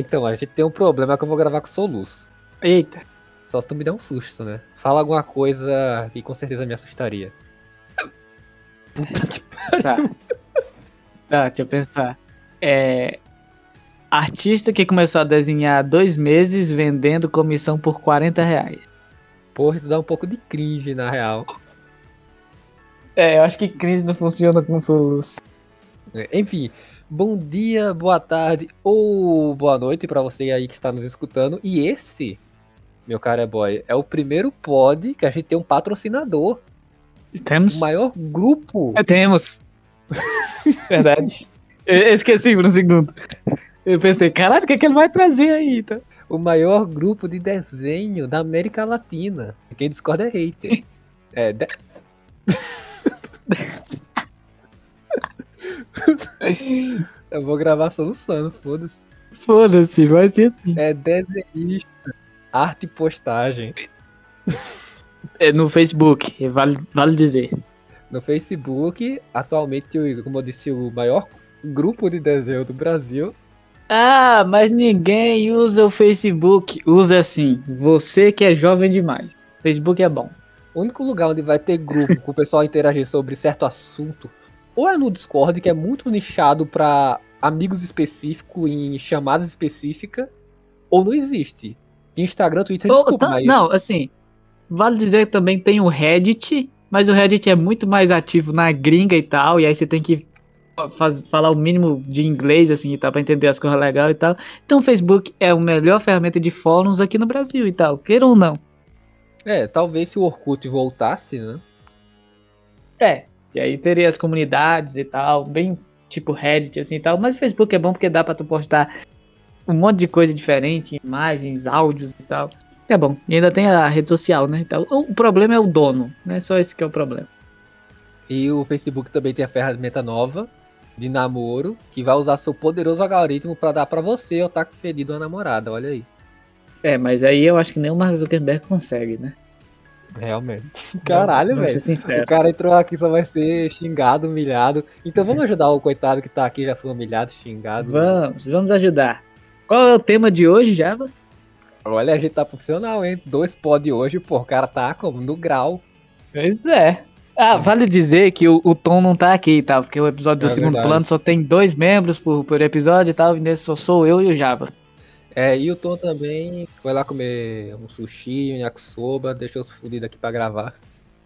Então, a gente tem um problema que eu vou gravar com soluço. Eita. Só se tu me der um susto, né? Fala alguma coisa que com certeza me assustaria. Puta que Tá. tá, deixa eu pensar. É. Artista que começou a desenhar há dois meses vendendo comissão por 40 reais. Porra, isso dá um pouco de cringe, na real. É, eu acho que cringe não funciona com soluço. Enfim, bom dia, boa tarde ou boa noite pra você aí que está nos escutando. E esse, meu cara é boy, é o primeiro pod que a gente tem um patrocinador. Temos? O maior grupo. É, temos. Verdade. Eu esqueci por um segundo. Eu pensei, caralho, o que, é que ele vai trazer aí? Tá? O maior grupo de desenho da América Latina. Quem discorda é hater. É, de- eu vou gravar soluçando, foda-se. Foda-se, vai ser assim. É desenhista, arte e postagem. É no Facebook, vale, vale dizer. No Facebook, atualmente, o- como eu disse, o maior grupo de desenho do Brasil. Ah, mas ninguém usa o Facebook. Usa sim. Você que é jovem demais. Facebook é bom. O único lugar onde vai ter grupo com o pessoal interagir sobre certo assunto, ou é no Discord, que é muito nichado pra amigos específicos em chamadas específicas, ou não existe. Instagram, Twitter, Ou- desculpa, tá- mas Não, assim, vale dizer que também tem o Reddit, mas o Reddit é muito mais ativo na gringa e tal, e aí você tem que faz- falar o mínimo de inglês, assim, e tal, pra entender as coisas legais e tal. Então o Facebook é a melhor ferramenta de fóruns aqui no Brasil e tal, queiram ou não. é, talvez se o Orkut voltasse, né? É, e aí teria as comunidades e tal, bem tipo Reddit assim e tal, mas o Facebook é bom porque dá pra tu postar um monte de coisa diferente, imagens, áudios e tal. É bom. E ainda tem a rede social, né? Então, o problema é o dono, né? Só esse que é o problema. E o Facebook também tem a ferramenta nova de namoro, que vai usar seu poderoso algoritmo pra dar pra você, otaku fedido, uma namorada, olha aí. É, mas aí eu acho que nem o Mark Zuckerberg consegue, né? Realmente. Caralho, velho. O cara entrou aqui só vai ser xingado, humilhado. Então vamos ajudar o coitado que tá aqui já sendo humilhado, xingado. Vamos, vamos ajudar. Qual é o tema de hoje, Java? Olha, a gente tá profissional, hein? Dois pod hoje, pô, o cara tá como? No grau. Pois é. Ah, vale dizer que o, o Tom não tá aqui tal, porque o episódio do É segundo verdade. plano só tem dois membros por, por episódio e tal, e nesse só sou eu e o Java. É, e o Tom também foi lá comer um sushi, um yakisoba, deixou os fudidos aqui pra gravar.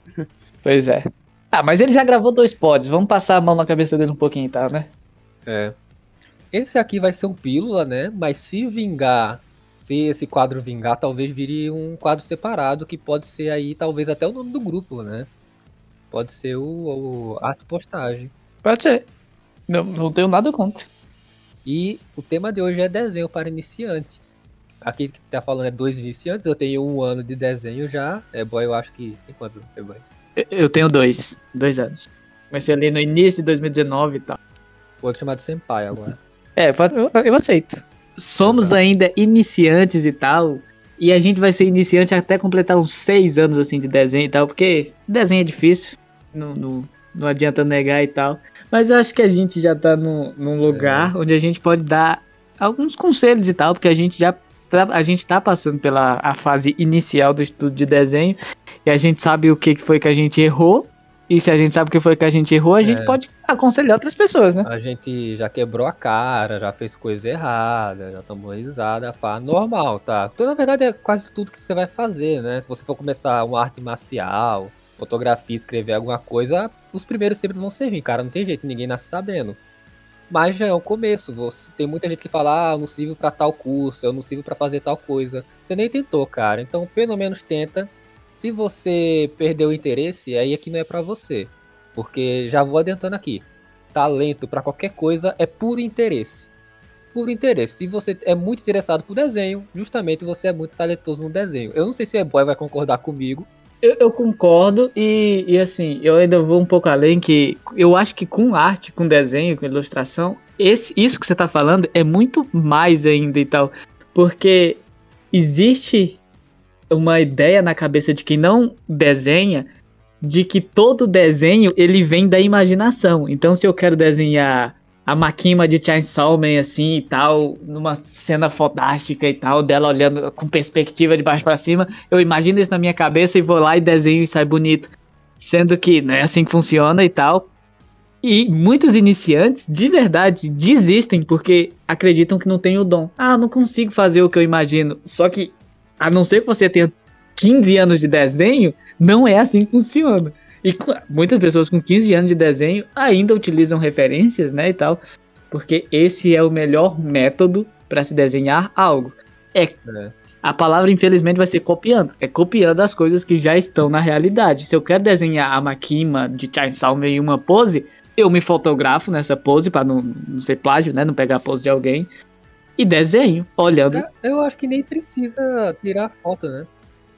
Pois é. Ah, mas ele já gravou dois pods, vamos passar a mão na cabeça dele um pouquinho tal, né? É. Esse aqui vai ser um pílula, né? Mas se vingar, se esse quadro vingar, talvez vire um quadro separado, que pode ser aí, talvez até o nome do grupo, né? Pode ser o, o arte postagem. Pode ser. Não, não tenho nada contra. E o tema de hoje é desenho para iniciante. Aqui que tá falando é dois iniciantes, eu tenho um ano de desenho já. É boy, eu acho que. Tem quantos anos? É boy? Eu- tenho dois. Dois anos. Comecei ali no início de 2019 e tal. Outro chamado Senpai agora. É, eu, eu aceito. Somos ainda iniciantes e tal. E a gente vai ser iniciante até completar uns seis anos assim de desenho e tal. Porque desenho é difícil. Não, não, não adianta negar e tal. Mas eu acho que a gente já tá num, num lugar onde a gente pode dar alguns conselhos e tal. Porque a gente já. A gente tá passando pela a fase inicial do estudo de desenho. E a gente sabe o que foi que a gente errou. E se a gente sabe o que foi que a gente errou, a gente É. pode aconselhar outras pessoas, né? A gente já quebrou a cara, já fez coisa errada, já tomou risada, pá, normal, tá? Então, na verdade, é quase tudo que você vai fazer, né? Se você for começar uma arte marcial, fotografia, escrever alguma coisa, os primeiros sempre vão servir, cara, não tem jeito, ninguém nasce sabendo. Mas já é o começo, você tem muita gente que fala, ah, eu não sirvo pra tal curso, eu não sirvo pra fazer tal coisa. Você nem tentou, cara, então pelo menos tenta. Se você perdeu o interesse, aí aqui não é pra você. Porque já vou adiantando aqui talento pra qualquer coisa é puro interesse. Puro interesse. Se você é muito interessado por desenho, justamente você é muito talentoso no desenho. Eu não sei se o boy vai concordar comigo. Eu, eu concordo e, e assim, eu ainda vou um pouco além que eu acho que com arte, com desenho, com ilustração, esse, isso que você tá falando é muito mais ainda e tal. Porque existe uma ideia na cabeça de quem não desenha de que todo desenho ele vem da imaginação. Então se eu quero desenhar a Makima de Chainsaw Man, assim, e tal, numa cena fantástica e tal, dela olhando com perspectiva de baixo para cima, eu imagino isso na minha cabeça e vou lá e desenho e sai bonito. Sendo que não é assim que funciona e tal. E muitos iniciantes, de verdade, desistem porque acreditam que não tem o dom. Ah, não consigo fazer o que eu imagino. Só que, a não ser que você tenha 15 anos de desenho, não é assim que funciona. E muitas pessoas com 15 anos de desenho ainda utilizam referências, né, e tal, porque esse é o melhor método para se desenhar algo. É, é, a palavra infelizmente vai ser copiando, é copiando as coisas que já estão na realidade. Se eu quero desenhar a Makima de Chainsaw Man em uma pose, eu me fotografo nessa pose para não, não ser plágio, né, não pegar a pose de alguém e desenho, olhando. Eu acho que nem precisa tirar foto, né?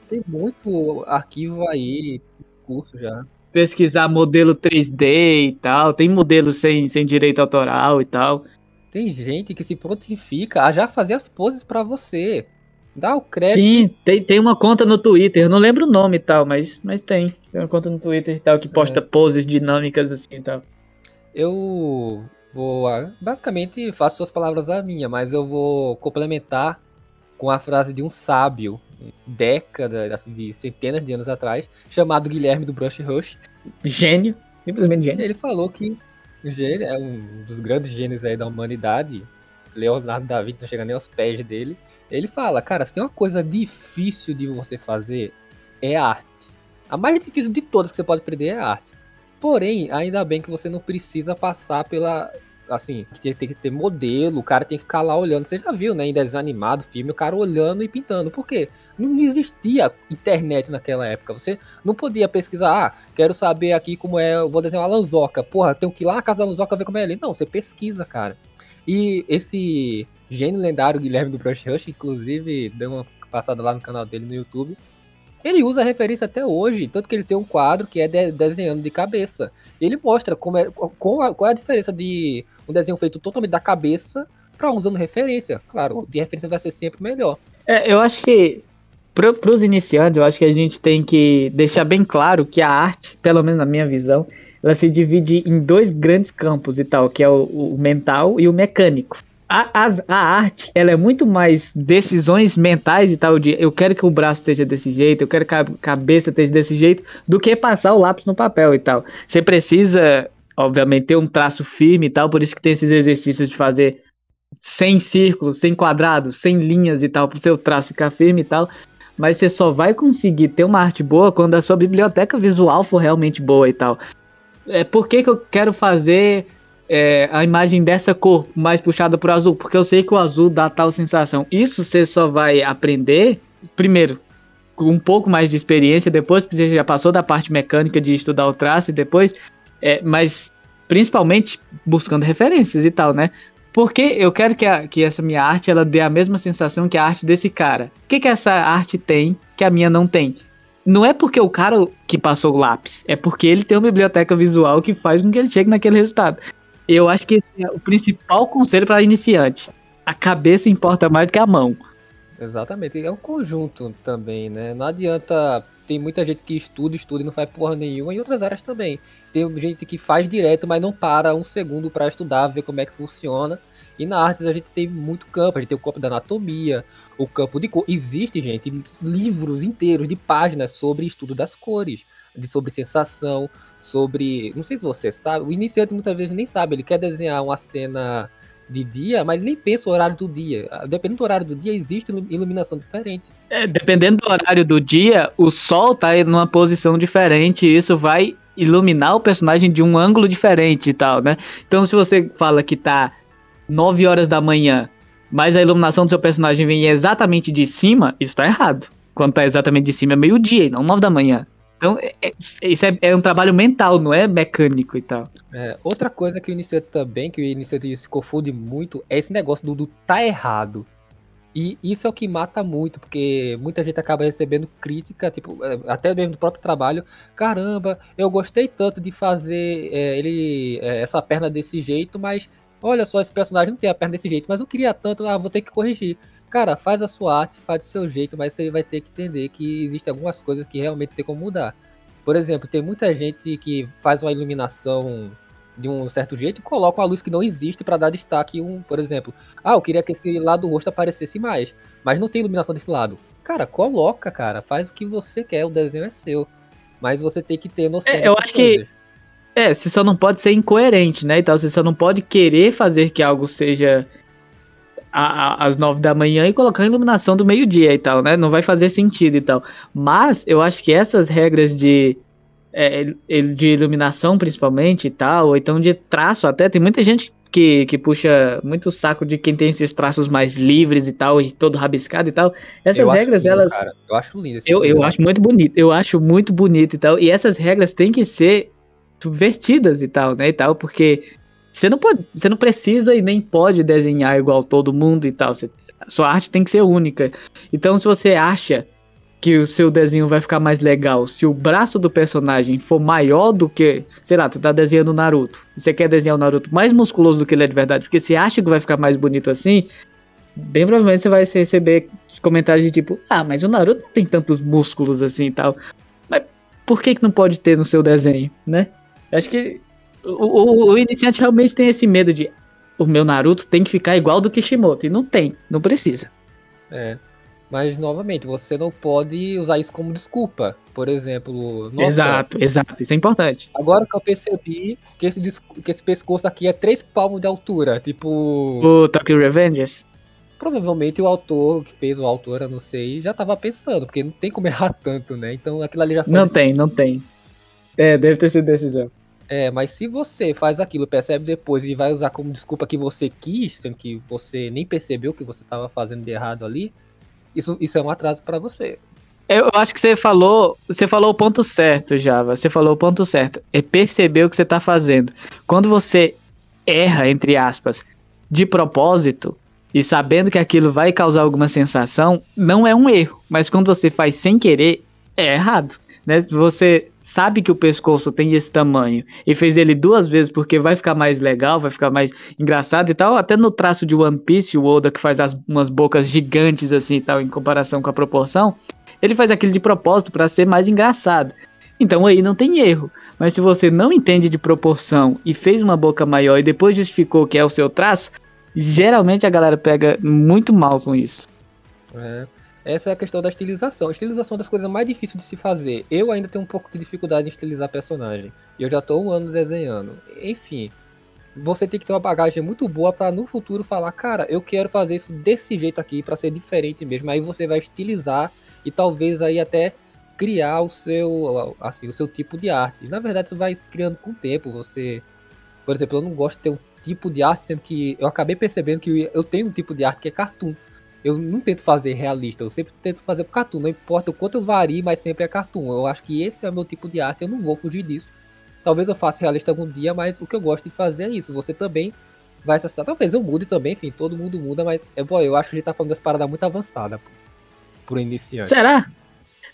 Tem muito arquivo aí, curso já pesquisar modelo 3D e tal. Tem modelo sem, sem direito autoral e tal. Tem gente que se prontifica a já fazer as poses para você. Dá o crédito. Sim, tem, tem uma conta no Twitter, eu não lembro o nome e tal, mas, mas tem. Tem uma conta no Twitter e tal que posta é. poses dinâmicas assim e tal. Eu vou. Ah, basicamente faço suas palavras a minha, mas eu vou complementar com a frase de um sábio década, assim, de centenas de anos atrás, chamado Guilherme do Brush Rush. Gênio, simplesmente gênio. Ele falou que o gênio é um dos grandes gênios aí da humanidade. Leonardo da Vinci não chega nem aos pés dele. Ele fala, cara, se tem uma coisa difícil de você fazer, é arte. A mais difícil de todas que você pode aprender é arte. Porém, ainda bem que você não precisa passar pela assim, tem, tem que ter modelo, o cara tem que ficar lá olhando. Você já viu, né, em desenho animado, filme, o cara olhando e pintando. Por quê? Não existia internet naquela época. Você não podia pesquisar, ah, quero saber aqui como é, vou desenhar uma lanzoca. Porra, tenho que ir lá na casa da lanzoca ver como é ali. Não, você pesquisa, cara. E esse gênio lendário Guilherme do Brush Rush, inclusive, deu uma passada lá no canal dele no YouTube. Ele usa a referência até hoje, tanto que ele tem um quadro que é de, desenhando de cabeça. Ele mostra como é, qual, qual é a diferença de um desenho feito totalmente da cabeça para usando referência. Claro, de referência vai ser sempre melhor. É, eu acho que para os iniciantes, eu acho que a gente tem que deixar bem claro que a arte, pelo menos na minha visão, ela se divide em dois grandes campos e tal, que é o, o mental e o mecânico. A, a, a, arte, ela é muito mais decisões mentais e tal, de eu quero que o braço esteja desse jeito, eu quero que a cabeça esteja desse jeito, do que passar o lápis no papel e tal. Você precisa obviamente, ter um traço firme e tal, por isso que tem esses exercícios de fazer sem círculos, sem quadrados, sem linhas e tal, para o seu traço ficar firme e tal. Mas você só vai conseguir ter uma arte boa quando a sua biblioteca visual for realmente boa e tal. É, por que, que eu quero fazer é, a imagem dessa cor mais puxada o azul? Porque eu sei que o azul dá tal sensação. Isso você só vai aprender, primeiro, com um pouco mais de experiência, depois que você já passou da parte mecânica de estudar o traço, e depois é, mas principalmente buscando referências e tal, né? Porque eu quero que, a, que essa minha arte ela dê a mesma sensação que a arte desse cara. O que, que essa arte tem que a minha não tem? Não é porque o cara que passou o lápis, é porque ele tem uma biblioteca visual que faz com que ele chegue naquele resultado. Eu acho que é o principal conselho para iniciante. A cabeça importa mais do que a mão. Exatamente. É um conjunto também, né? Não adianta tem muita gente que estuda, estuda e não faz porra nenhuma, em outras áreas também. Tem gente que faz direto, mas não para um segundo para estudar, ver como é que funciona. E na artes a gente tem muito campo, a gente tem o campo da anatomia, o campo de cor. Existe, gente, livros inteiros de páginas sobre estudo das cores, de sobre sensação, sobre. Não sei se você sabe, o iniciante muitas vezes nem sabe, ele quer desenhar uma cena de dia, mas nem pensa o horário do dia. Dependendo do horário do dia, existe iluminação diferente. É, dependendo do horário do dia, o sol tá numa posição diferente e isso vai iluminar o personagem de um ângulo diferente e tal, né? Então, se você fala que tá 9 horas da manhã, mas a iluminação do seu personagem vem exatamente de cima, isso tá errado. Quando tá exatamente de cima é meio-dia e não 9 da manhã. Então, é, é, isso é, é, um trabalho mental, não é mecânico e tal. É, outra coisa que o Iniciante também, que o Iniciante se confunde muito, é esse negócio do, do tá errado. E isso é o que mata muito, porque muita gente acaba recebendo crítica, tipo, é, até mesmo do próprio trabalho. Caramba, eu gostei tanto de fazer é, ele é, essa perna desse jeito, mas olha só, esse personagem não tem a perna desse jeito, mas eu queria tanto, ah, vou ter que corrigir. Cara, faz a sua arte, faz do seu jeito, mas você vai ter que entender que existem algumas coisas que realmente tem como mudar. Por exemplo, tem muita gente que faz uma iluminação de um certo jeito e coloca uma luz que não existe para dar destaque, um, por exemplo, ah, eu queria que esse lado do rosto aparecesse mais, mas não tem iluminação desse lado. Cara, coloca, cara, faz o que você quer, o desenho é seu. Mas você tem que ter noção. É, eu acho coisas. que é, você só não pode ser incoerente, né? Então você só não pode querer fazer que algo seja a, a, às nove da manhã e colocar a iluminação do meio-dia e tal, né? Não vai fazer sentido e tal. Mas eu acho que essas regras de é, de iluminação principalmente e tal, ou então de traço até, tem muita gente que, que puxa muito saco de quem tem esses traços mais livres e tal, e todo rabiscado e tal. Essas eu regras, lindo, elas. Cara. Eu acho lindo esse Eu, eu acho muito bonito, eu acho muito bonito e tal. E essas regras têm que ser subvertidas e tal, né? E tal, porque você não pode, você não precisa e nem pode desenhar igual todo mundo e tal. Você, sua arte tem que ser única. Então, se você acha que o seu desenho vai ficar mais legal se o braço do personagem for maior do que, sei lá, tu tá desenhando o Naruto. Você quer desenhar o Naruto mais musculoso do que ele é de verdade, porque você acha que vai ficar mais bonito assim, bem provavelmente você vai receber comentários de tipo, ah, mas o Naruto não tem tantos músculos assim e tal. Mas por que que não pode ter no seu desenho, né? Acho que o, o, o iniciante realmente tem esse medo de o meu Naruto tem que ficar igual do Kishimoto. E não tem, não precisa. É. Mas, novamente, você não pode usar isso como desculpa. Por exemplo. Nossa, exato, exato. Isso é importante. Agora que eu percebi que esse, que esse pescoço aqui é três palmos de altura. Tipo. O Tokyo Revengers? Provavelmente o autor que fez o autor, eu não sei, já tava pensando, porque não tem como errar tanto, né? Então aquilo ali já foi. Não tem, não tem. É, deve ter sido decisão. É, mas se você faz aquilo, percebe depois e vai usar como desculpa que você quis, sendo que você nem percebeu que você estava fazendo de errado ali, isso, isso é um atraso para você. Eu acho que você falou, você falou o ponto certo, Java. Você falou o ponto certo. É perceber o que você está fazendo. Quando você erra, entre aspas, de propósito e sabendo que aquilo vai causar alguma sensação, não é um erro. Mas quando você faz sem querer, é errado. Né? Você sabe que o pescoço tem esse tamanho e fez ele duas vezes porque vai ficar mais legal, vai ficar mais engraçado e tal. Até no traço de One Piece, o Oda que faz as, umas bocas gigantes assim e tal, em comparação com a proporção, ele faz aquilo de propósito para ser mais engraçado. Então aí não tem erro. Mas se você não entende de proporção e fez uma boca maior e depois justificou que é o seu traço, geralmente a galera pega muito mal com isso. É. Essa é a questão da estilização. A estilização é das coisas mais difíceis de se fazer. Eu ainda tenho um pouco de dificuldade em estilizar personagem. E eu já estou um ano desenhando. Enfim, você tem que ter uma bagagem muito boa para no futuro falar, cara, eu quero fazer isso desse jeito aqui para ser diferente mesmo. Aí você vai estilizar e talvez aí até criar o seu, assim, o seu tipo de arte. Na verdade, isso vai se criando com o tempo. Você, por exemplo, eu não gosto de ter um tipo de arte, sendo que eu acabei percebendo que eu tenho um tipo de arte que é cartoon eu não tento fazer realista, eu sempre tento fazer pro cartoon. Não importa o quanto eu varie, mas sempre é cartoon. Eu acho que esse é o meu tipo de arte, eu não vou fugir disso. Talvez eu faça realista algum dia, mas o que eu gosto de fazer é isso. Você também vai acessar. Talvez eu mude também, enfim, todo mundo muda, mas é bom, eu acho que a gente tá falando das paradas muito avançadas pro iniciante. Será?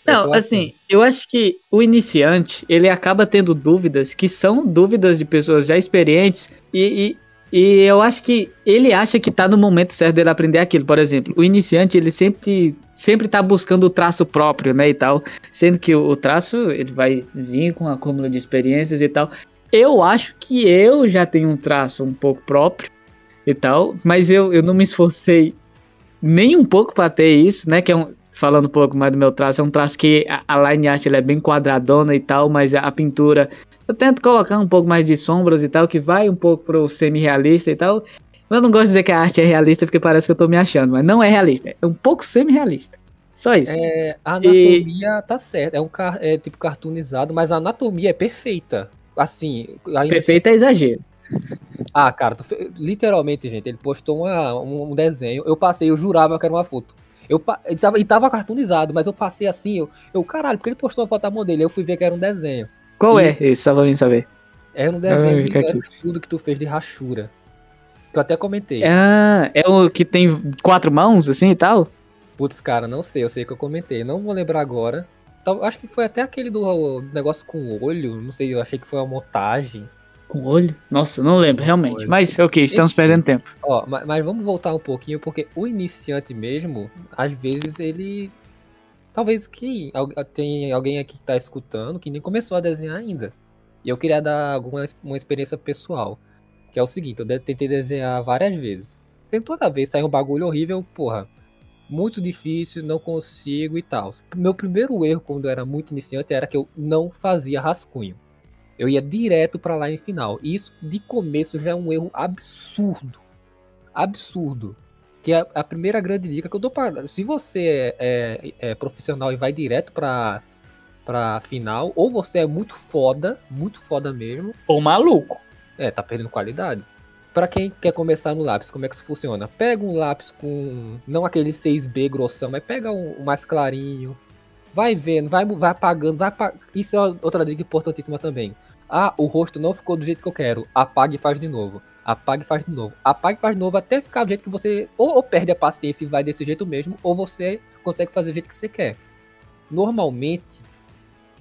Não, assim, assim, eu acho que o iniciante, ele acaba tendo dúvidas que são dúvidas de pessoas já experientes e, e eu acho que ele acha que tá no momento certo dele aprender aquilo. Por exemplo, o iniciante, ele sempre sempre tá buscando o traço próprio, né, e tal. Sendo que o traço, ele vai vir com um acúmulo de experiências e tal. Eu acho que eu já tenho um traço um pouco próprio e tal, mas eu, eu não me esforcei nem um pouco para ter isso, né, que é um, falando um pouco mais do meu traço, é um traço que a, a line art é bem quadradona e tal, mas a pintura eu tento colocar um pouco mais de sombras e tal, que vai um pouco pro semi-realista e tal. Eu não gosto de dizer que a arte é realista porque parece que eu tô me achando, mas não é realista. É um pouco semi-realista. Só isso. É, a anatomia e... tá certa. É um é, tipo cartoonizado, mas a anatomia é perfeita. Assim. Perfeita tem... é exagero. Ah, cara, literalmente, gente, ele postou uma, um desenho. Eu passei, eu jurava que era uma foto. Eu, ele, tava, ele tava cartoonizado, mas eu passei assim, eu, eu, caralho, porque ele postou uma foto da modelo, eu fui ver que era um desenho. Qual e... é esse? Só pra mim saber. É um desenho de estudo que tu fez de rachura. Que eu até comentei. Ah, é o que tem quatro mãos, assim e tal? Putz, cara, não sei, eu sei que eu comentei. Não vou lembrar agora. Acho que foi até aquele do negócio com o olho. Não sei, eu achei que foi uma montagem. Com o olho? Nossa, não lembro, realmente. Mas, ok, estamos Esse, perdendo tempo. Ó, mas, mas, vamos voltar um pouquinho, porque o iniciante mesmo, às vezes ele Talvez que tem alguém aqui que tá escutando que nem começou a desenhar ainda. E eu queria dar alguma uma experiência pessoal. Que é o seguinte, eu tentei desenhar várias vezes. Sempre toda vez sai um bagulho horrível, porra. Muito difícil, não consigo e tal. Meu primeiro erro quando eu era muito iniciante era que eu não fazia rascunho. Eu ia direto pra line final. E isso de começo já é um erro absurdo. Absurdo. Que é a primeira grande dica que eu dou para. Se você é, é, é, profissional e vai direto pra, pra final, ou você é muito foda, muito foda mesmo. Ou maluco. É, tá perdendo qualidade. Para quem quer começar no lápis, como é que isso funciona? Pega um lápis com. Não aquele 6B grossão, mas pega um, um mais clarinho, vai vendo, vai, vai apagando, vai apag... Isso é outra dica importantíssima também. Ah, o rosto não ficou do jeito que eu quero. Apague e faz de novo. Apague e faz de novo. Apague e faz de novo até ficar do jeito que você ou, ou perde a paciência e vai desse jeito mesmo, ou você consegue fazer do jeito que você quer. Normalmente,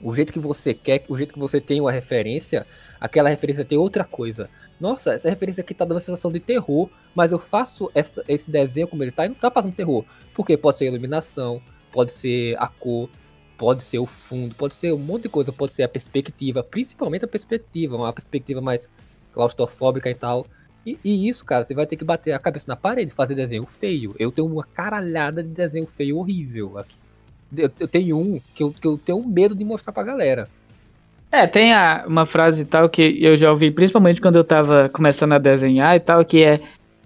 o jeito que você quer, o jeito que você tem uma referência, aquela referência tem outra coisa. Nossa, essa referência aqui tá dando a sensação de terror, mas eu faço essa, esse desenho como ele tá e não tá passando terror. Porque pode ser iluminação, pode ser a cor, pode ser o fundo, pode ser um monte de coisa, pode ser a perspectiva, principalmente a perspectiva, uma perspectiva mais claustrofóbica e tal. E, e, isso, cara, você vai ter que bater a cabeça na parede, fazer desenho feio. Eu tenho uma caralhada de desenho feio horrível aqui. Eu, eu tenho um que eu, que eu tenho medo de mostrar pra galera. É, tem a, uma frase tal que eu já ouvi, principalmente quando eu tava começando a desenhar e tal, que é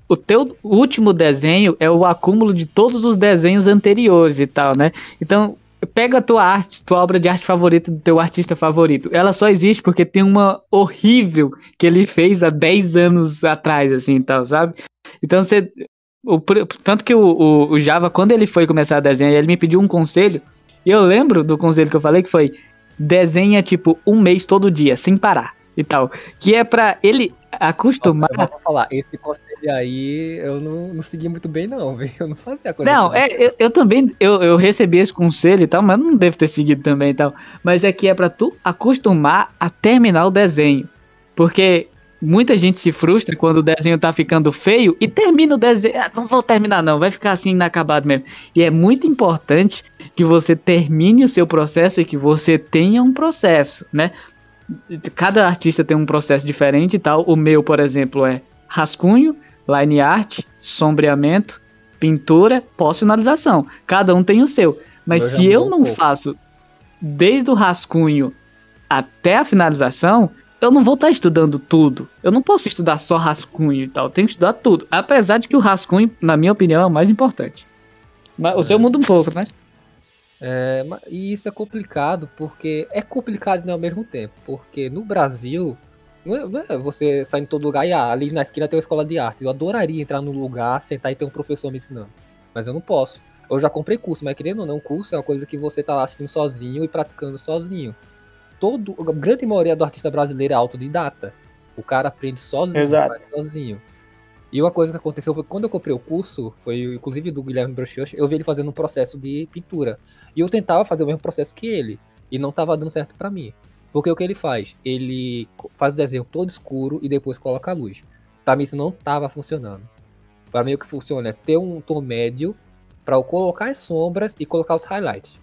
o teu último desenho é o acúmulo de todos os desenhos anteriores e tal, né? Então, pega a tua arte, tua obra de arte favorita do teu artista favorito. Ela só existe porque tem uma horrível que ele fez há 10 anos atrás, assim, tal, sabe? Então você. O, tanto que o, o, o, Java, quando ele foi começar a desenhar, ele me pediu um conselho. E eu lembro do conselho que eu falei que foi: desenha tipo um mês todo dia, sem parar e tal. Que é pra ele acostumar. Nossa, vou falar, esse conselho aí eu não, não segui muito bem, não, viu? Eu não fazia coisa. Não, é, eu, eu, também eu, eu recebi esse conselho e tal, mas não devo ter seguido também e tal. Mas é que é pra tu acostumar a terminar o desenho. Porque muita gente se frustra quando o desenho tá ficando feio e termina o desenho. Ah, não vou terminar, não, vai ficar assim inacabado mesmo. E é muito importante que você termine o seu processo e que você tenha um processo, né? Cada artista tem um processo diferente e tal. O meu, por exemplo, é rascunho, line art, sombreamento, pintura, pós-finalização. Cada um tem o seu. Mas eu se eu não faço desde o rascunho até a finalização, eu não vou estar estudando tudo. Eu não posso estudar só rascunho e tal. Eu tenho que estudar tudo. Apesar de que o rascunho, na minha opinião, é o mais importante. Mas é. o seu muda um pouco, né? É, e isso é complicado porque é complicado né, ao mesmo tempo, porque no Brasil não é, não é você sair em todo lugar e ah, ali na esquina tem uma escola de arte. Eu adoraria entrar num lugar, sentar e ter um professor me ensinando, mas eu não posso. Eu já comprei curso, mas querendo ou não, curso é uma coisa que você tá lá assistindo sozinho e praticando sozinho. Todo, a grande maioria do artista brasileiro é autodidata. O cara aprende sozinho, Exato. faz sozinho. E uma coisa que aconteceu foi quando eu comprei o curso, foi inclusive do Guilherme Brochuch, eu vi ele fazendo um processo de pintura. E eu tentava fazer o mesmo processo que ele. E não estava dando certo para mim. Porque o que ele faz? Ele faz o desenho todo escuro e depois coloca a luz. Para mim isso não estava funcionando. Para mim o que funciona é ter um tom médio para eu colocar as sombras e colocar os highlights.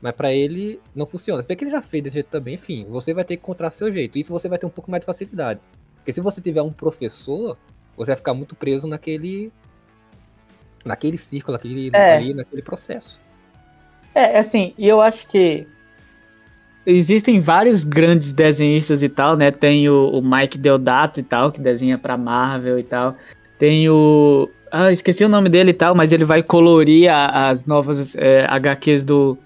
Mas para ele não funciona. Se bem que ele já fez desse jeito também, enfim, você vai ter que encontrar seu jeito. Isso você vai ter um pouco mais de facilidade. Porque se você tiver um professor, você vai ficar muito preso naquele. naquele círculo, naquele, é. ali, naquele processo. É, assim, e eu acho que existem vários grandes desenhistas e tal, né? Tem o, o Mike Deodato e tal, que desenha pra Marvel e tal. Tem o. Ah, esqueci o nome dele e tal, mas ele vai colorir a, as novas é, HQs do,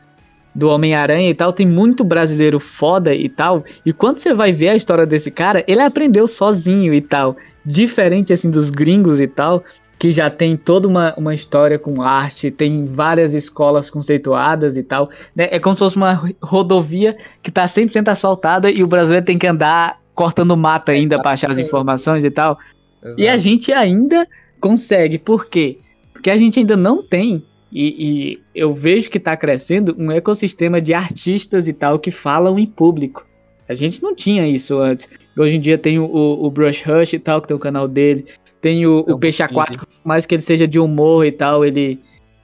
do Homem-Aranha e tal. Tem muito brasileiro foda e tal. E quando você vai ver a história desse cara, ele aprendeu sozinho e tal diferente assim dos gringos e tal, que já tem toda uma, uma história com arte, tem várias escolas conceituadas e tal. Né? É como se fosse uma rodovia que está 100% asfaltada e o brasileiro tem que andar cortando mata ainda para achar as informações e tal. Exato. E a gente ainda consegue, por quê? Porque a gente ainda não tem, e, e eu vejo que está crescendo, um ecossistema de artistas e tal que falam em público. A gente não tinha isso antes. Hoje em dia tem o, o Brush Rush e tal, que tem o canal dele. Tem o, o Peixe Aquático, mais que ele seja de humor e tal, ele,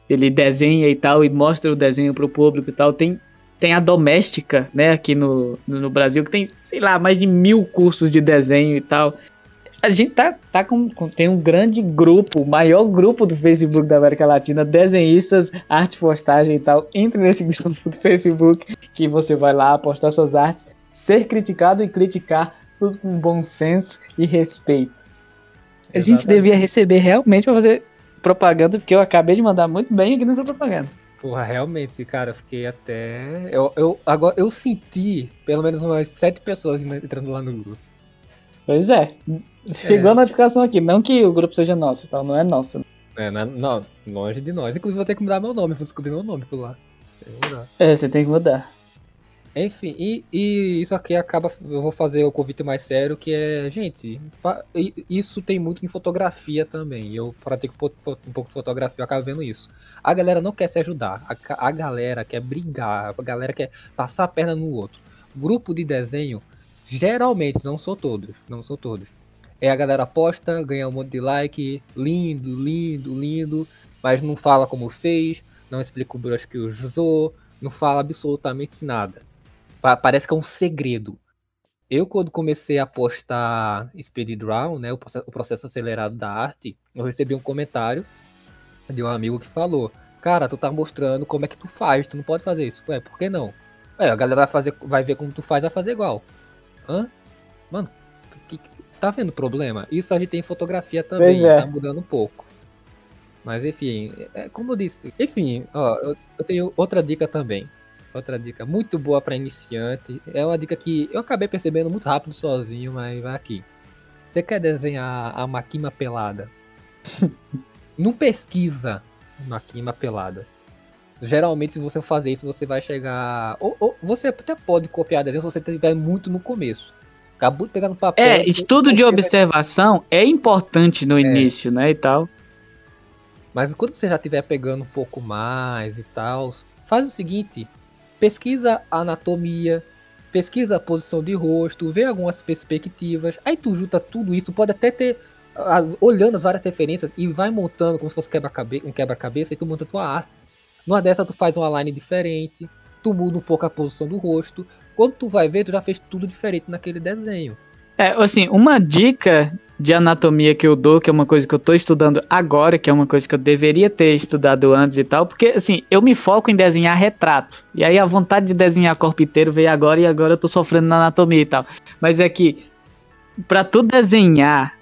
ele desenha e tal, e mostra o desenho pro público e tal. Tem tem a Doméstica, né, aqui no, no Brasil, que tem, sei lá, mais de mil cursos de desenho e tal. A gente tá, tá com, com, Tem um grande grupo, o maior grupo do Facebook da América Latina, desenhistas, arte postagem e tal. Entre nesse grupo do Facebook que você vai lá postar suas artes, ser criticado e criticar tudo com bom senso e respeito. A Exatamente. gente devia receber realmente para fazer propaganda, porque eu acabei de mandar muito bem aqui nessa propaganda. Porra, realmente, cara, eu fiquei até. Eu, eu, agora, eu senti pelo menos umas sete pessoas entrando lá no grupo. Pois é. Chegou é. a notificação aqui. Não que o grupo seja nosso, tá? Não é nosso. É, não, não, longe de nós. Inclusive, vou ter que mudar meu nome. Vou descobrir meu nome por lá. É, você tem que mudar. Enfim, e, e, isso aqui acaba. Eu vou fazer o convite mais sério, que é. Gente, isso tem muito em fotografia também. Eu pratico um pouco de fotografia, eu acabo vendo isso. A galera não quer se ajudar. A, a galera quer brigar. A galera quer passar a perna no outro. Grupo de desenho, geralmente, não sou todos. Não sou todos. É a galera posta, ganha um monte de like. Lindo, lindo, lindo. Mas não fala como fez. Não explica o brush que usou. Não fala absolutamente nada parece que é um segredo. Eu, quando comecei a postar Speed Draw, né, o processo, o processo acelerado da arte, eu recebi um comentário de um amigo que falou: Cara, tu tá mostrando como é que tu faz, tu não pode fazer isso. Ué, por que não? É, a galera vai, fazer, vai ver como tu faz, vai fazer igual. Hã? Mano, que, tá vendo o problema? Isso a gente tem em fotografia também, é. tá mudando um pouco. Mas enfim, é, como eu disse. Enfim, ó, eu, eu tenho outra dica também. Outra dica muito boa para iniciante. É uma dica que eu acabei percebendo muito rápido sozinho, mas vai aqui. Você quer desenhar a Makima pelada? Não pesquisa Makima pelada. Geralmente, se você fazer isso, você vai chegar. Ou, ou, você até pode copiar desenho se você estiver muito no começo. Acabou de pegar no papel. É, estudo de observação vai... é importante no é. início, né? E tal. Mas quando você já estiver pegando um pouco mais e tal, faz o seguinte: pesquisa a anatomia, pesquisa a posição de rosto, vê algumas perspectivas, aí tu junta tudo isso, pode até ter olhando as várias referências e vai montando como se fosse um quebra-cabeça e tu monta a tua arte. Numa dessa tu faz uma line diferente, tu muda um pouco a posição do rosto. Quando tu vai ver, tu já fez tudo diferente naquele desenho. É, assim, uma dica de anatomia que eu dou, que é uma coisa que eu tô estudando agora, que é uma coisa que eu deveria ter estudado antes e tal, porque assim, eu me foco em desenhar retrato. E aí a vontade de desenhar corpo inteiro veio agora e agora eu tô sofrendo na anatomia e tal. Mas é que para tu desenhar,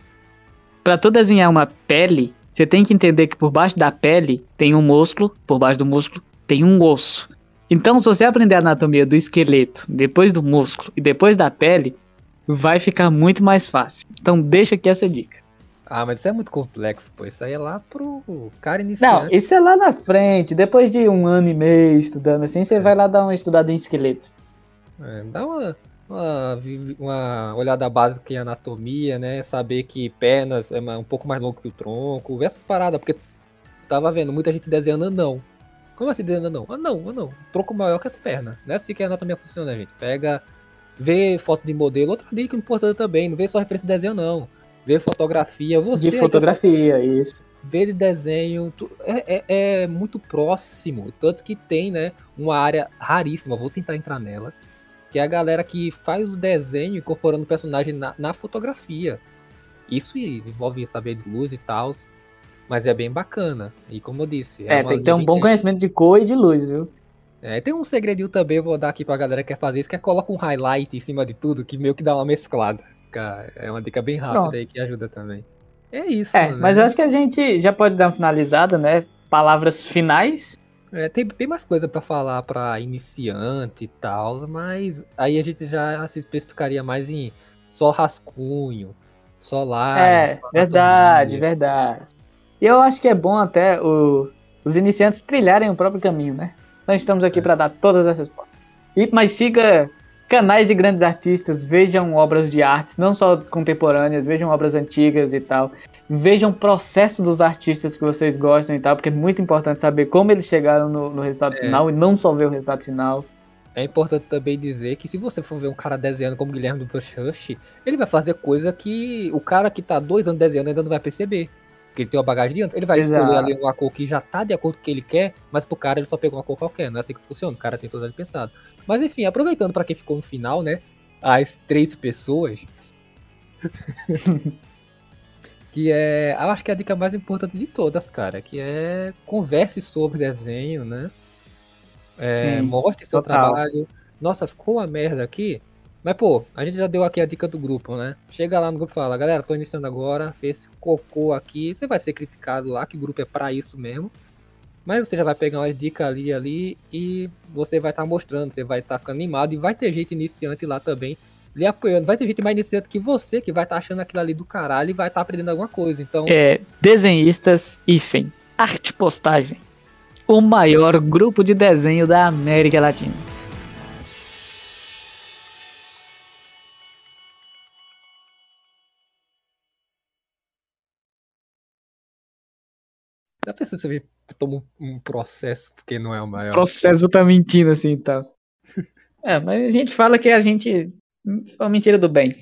para tu desenhar uma pele, você tem que entender que por baixo da pele tem um músculo, por baixo do músculo tem um osso. Então, se você aprender a anatomia do esqueleto, depois do músculo e depois da pele, vai ficar muito mais fácil. Então deixa aqui essa dica. Ah, mas isso é muito complexo, pô. Isso aí é lá pro cara iniciante. Não, isso é lá na frente. Depois de um ano e meio estudando assim, você é. vai lá dar uma estudada em esqueletos. É, dá uma, uma, uma, olhada básica em anatomia, né? Saber que pernas é um pouco mais longo que o tronco. Essas paradas, porque tava vendo muita gente desenhando anão. Como assim desenhando anão? Anão, anão. Tronco maior que as pernas. Não é assim que a anatomia funciona, gente. Pega Vê foto de modelo. Outra dica importante também, não vê só referência de desenho, não. Vê fotografia. Você de fotografia, isso. Vê de desenho. É, é, é, muito próximo. Tanto que tem, né, uma área raríssima. Vou tentar entrar nela. Que é a galera que faz o desenho incorporando o personagem na, na fotografia. Isso envolve saber de luz e tal. Mas é bem bacana. E como eu disse. É, é tem que ter um bom conhecimento de cor e de luz, viu? É, tem um segredinho também, eu vou dar aqui pra galera que quer fazer isso, que é coloca um highlight em cima de tudo, que meio que dá uma mesclada. É uma dica bem rápida Pronto. aí que ajuda também. É isso, é, né? Mas eu acho que a gente já pode dar uma finalizada, né? Palavras finais. É, tem bem mais coisa para falar para iniciante e tal, mas aí a gente já se especificaria mais em só rascunho, só lá. É, verdade, verdade. E eu acho que é bom até o, os iniciantes trilharem o próprio caminho, né? Nós estamos aqui para dar todas essas respostas. E, mas siga canais de grandes artistas, vejam obras de arte, não só contemporâneas, vejam obras antigas e tal. Vejam o processo dos artistas que vocês gostam e tal, porque é muito importante saber como eles chegaram no, no resultado é. final e não só ver o resultado final. É importante também dizer que se você for ver um cara desenhando como Guilherme do Brush Rush, ele vai fazer coisa que o cara que tá dois anos desenhando ainda não vai perceber. Porque ele tem uma bagagem de antes, ele vai Exato. escolher ali uma cor que já tá de acordo com o que ele quer, mas pro cara ele só pegou uma cor qualquer, não é assim que funciona, o cara tem tudo ali pensado. Mas enfim, aproveitando pra quem ficou no final, né, as três pessoas, que é, eu acho que é a dica mais importante de todas, cara, que é converse sobre desenho, né, é, Sim, mostre seu total. trabalho. Nossa, ficou uma merda aqui. Mas, pô, a gente já deu aqui a dica do grupo, né? Chega lá no grupo e fala, galera, tô iniciando agora, fez cocô aqui. Você vai ser criticado lá, que grupo é pra isso mesmo. Mas você já vai pegar umas dicas ali ali e você vai estar mostrando, você vai estar ficando animado e vai ter gente iniciante lá também lhe apoiando. Vai ter gente mais iniciante que você que vai estar achando aquilo ali do caralho e vai estar aprendendo alguma coisa. Então, É, desenhistas IFEM. Arte Postagem. O maior grupo de desenho da América Latina. Já pensou se você toma um- um processo porque não é o O maior. processo tá mentindo assim e tal. É, mas a gente fala que a gente. Foi uma mentira do bem.